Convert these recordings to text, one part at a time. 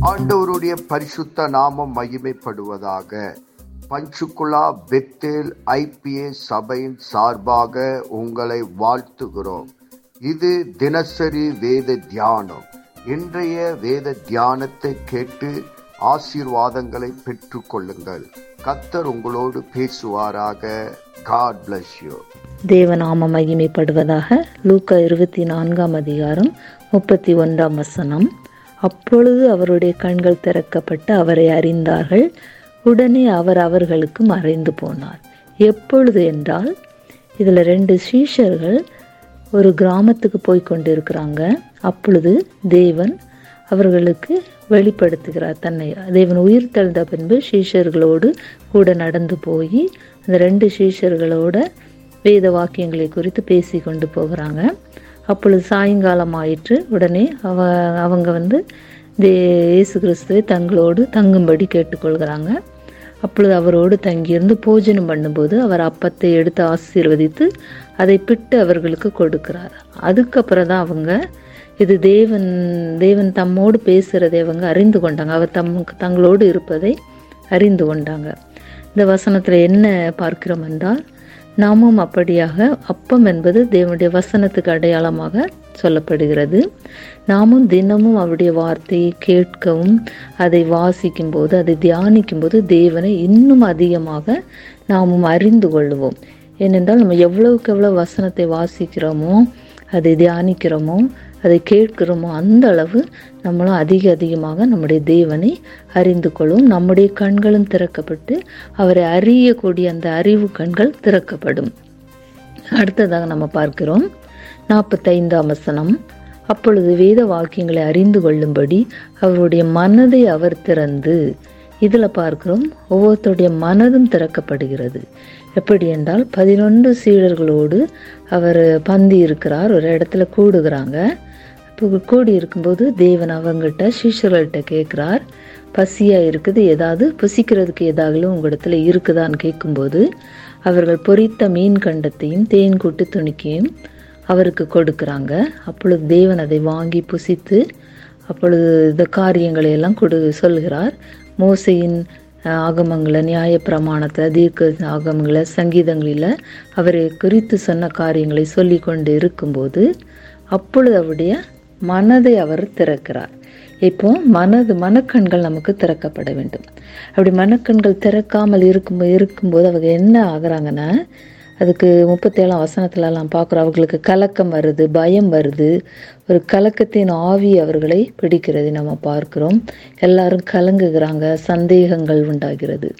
ஆண்டவருடைய பரிசுத்த நாமம் மகிமைப்படுவதாக. பஞ்சுகுலா பெத்தேல் ஐபிஏ சபையின் சார்பாக உங்களை வாழ்த்துகிறோம். இது தினசரி வேத தியானம். இன்றைய வேத தியானத்தை கேட்டு ஆசீர்வாதங்களை பெற்று கொள்ளுங்கள். கத்தர் உங்களோடு பேசுவாராக. காட் பிளஸ் யூ தேவநாம மகிமைப்படுவதாக லூக்கா இருபத்தி நான்காம் அதிகாரம் முப்பத்தி ஒன்றாம் வசனம். அப்பொழுது அவருடைய கண்கள் திறக்கப்பட்டு அவரை அறிந்தார்கள். உடனே அவர் அவர்களுக்கு மறைந்து போனார். எப்பொழுது என்றால் இதில் ரெண்டு சீஷர்கள் ஒரு கிராமத்துக்கு போய் கொண்டிருக்கிறாங்க. அப்பொழுது தேவன் அவர்களுக்கு வெளிப்படுத்துகிறார். தன்னை தேவன் உயிர் தெழுந்த பின்பு சீஷர்களோடு கூட நடந்து போய் அந்த ரெண்டு சீஷர்களோட வேத வாக்கியங்களை குறித்து பேசி கொண்டு போகிறாங்க. அப்பொழுது சாயங்காலம் ஆயிற்று உடனே அவ அவங்க வந்து தே இயேசு கிறிஸ்துவை தங்களோடு தங்கும்படி கேட்டுக்கொள்கிறாங்க. அப்பொழுது அவரோடு தங்கியிருந்து போஜனம் பண்ணும்போது அவர் அப்பத்தை எடுத்து ஆசீர்வதித்து அதை பிட்டு அவர்களுக்கு கொடுக்கிறார். அதுக்கப்புறம் தான் அவங்க இது தேவன் தேவன் தம்மோடு பேசுகிறதை அவங்க அறிந்து கொண்டாங்க. அவர் தம் தங்களோடு இருப்பதை அறிந்து கொண்டாங்க. இந்த வசனத்தில் என்ன பார்க்கிறோம் என்றால் நாமும் அப்படியாக அப்பம் என்பது தேவனுடைய வசனத்துக்கு அடையாளமாக சொல்லப்படுகிறது. நாமும் தினமும் அவருடைய வார்த்தையை கேட்கவும் அதை வாசிக்கும் போது அதை தியானிக்கும் போது தேவனை இன்னும் அதிகமாக நாமும் அறிந்து கொள்வோம். ஏனென்றால் நம்ம எவ்வளவுக்கு எவ்வளோ வசனத்தை வாசிக்கிறோமோ அதை தியானிக்கிறோமோ அதை கேட்கிறோமோ அந்த அளவு நம்மளும் அதிக அதிகமாக நம்முடைய தேவனை அறிந்து கொள்ளும் நம்முடைய கண்களும் திறக்கப்பட்டு அவரை அறியக்கூடிய அந்த அறிவு கண்கள் திறக்கப்படும். அடுத்ததாக நம்ம பார்க்கிறோம். நாற்பத்தைந்தாம் வசனம். அப்பொழுது வேத வாக்கியங்களை அறிந்து கொள்ளும்படி அவருடைய மனதை அவர் திறந்து இதில் பார்க்கிறோம் ஒவ்வொருத்தருடைய மனதும் திறக்கப்படுகிறது. எப்படி என்றால் பதினொன்று சீடர்களோடு அவர் பந்தி இருக்கிறார் ஒரு இடத்துல கூடுகிறாங்க. கூடி இருக்கும்போது தேவன் அவங்ககிட்ட சீஷர்கள்ட்ட கேட்குறார். பசியாக இருக்குது? ஏதாவது புசிக்கிறதுக்கு ஏதாவது உங்களிடத்துல இருக்குதான்னு கேட்கும்போது அவர்கள் பொரித்த மீன் கண்டத்தையும் தேன் கூட்டு துணிக்கையும் அவருக்கு கொடுக்குறாங்க. அப்பொழுது தேவன் அதை வாங்கி புசித்து அப்பொழுது இந்த காரியங்களை எல்லாம் கொடு சொல்கிறார். மோசையின் ஆகமங்களை நியாய பிரமாணத்தை தீர்க்க ஆகமங்களை சங்கீதங்களில் அவரை குறித்து சொன்ன காரியங்களை சொல்லி கொண்டு இருக்கும்போது அப்பொழுது அவருடைய மனதை அவர் திறக்கிறார். இப்போ மனது மனக்கண்கள் நமக்கு திறக்கப்பட வேண்டும். அப்படி மனக்கண்கள் திறக்காமல் இருக்கும் இருக்கும்போது அவங்க என்ன ஆகுறாங்கன்னா அதுக்கு முப்பத்தேழாம் வசனத்துலலாம் பார்க்குறோம் அவர்களுக்கு கலக்கம் வருது பயம் வருது. ஒரு கலக்கத்தின் ஆவி அவர்களை பிடிக்கிறது நம்ம பார்க்கிறோம். எல்லாரும் கலங்குகிறாங்க சந்தேகங்கள் உண்டாகிறது.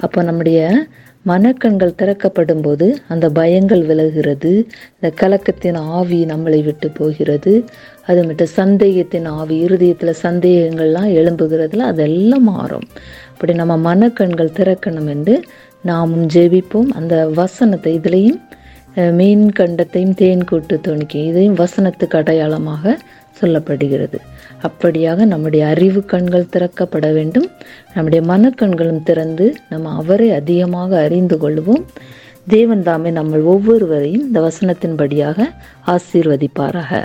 அப்போ நம்முடைய மனக்கண்கள் திறக்கப்படும் போது அந்த பயங்கள் விலகிறது. இந்த கலக்கத்தின் ஆவி நம்மளை விட்டு போகிறது. அது மட்டும் சந்தேகத்தின் ஆவி இருதயத்தில் சந்தேகங்கள்லாம் எழும்புகிறதுல அதெல்லாம் மாறும். அப்படி நம்ம மனக்கண்கள் திறக்கணும் என்று நாமும் ஜெபிப்போம். அந்த வசனத்தை இதுலேயும் மீன் கண்டத்தையும் தேன் கூட்டு துணிக்கும் இதையும் வசனத்துக்கு அடையாளமாக சொல்லப்படுகிறது. அப்படியாக நம்முடைய அறிவு கண்கள் திறக்கப்பட வேண்டும். நம்முடைய மனக்கண்களும் திறந்து நம்ம அவரை அதிகமாக அறிந்து கொள்வோம். தேவன் தாமே நம்ம ஒவ்வொருவரையும் இந்த வசனத்தின்படியாக ஆசீர்வதிப்பாராக.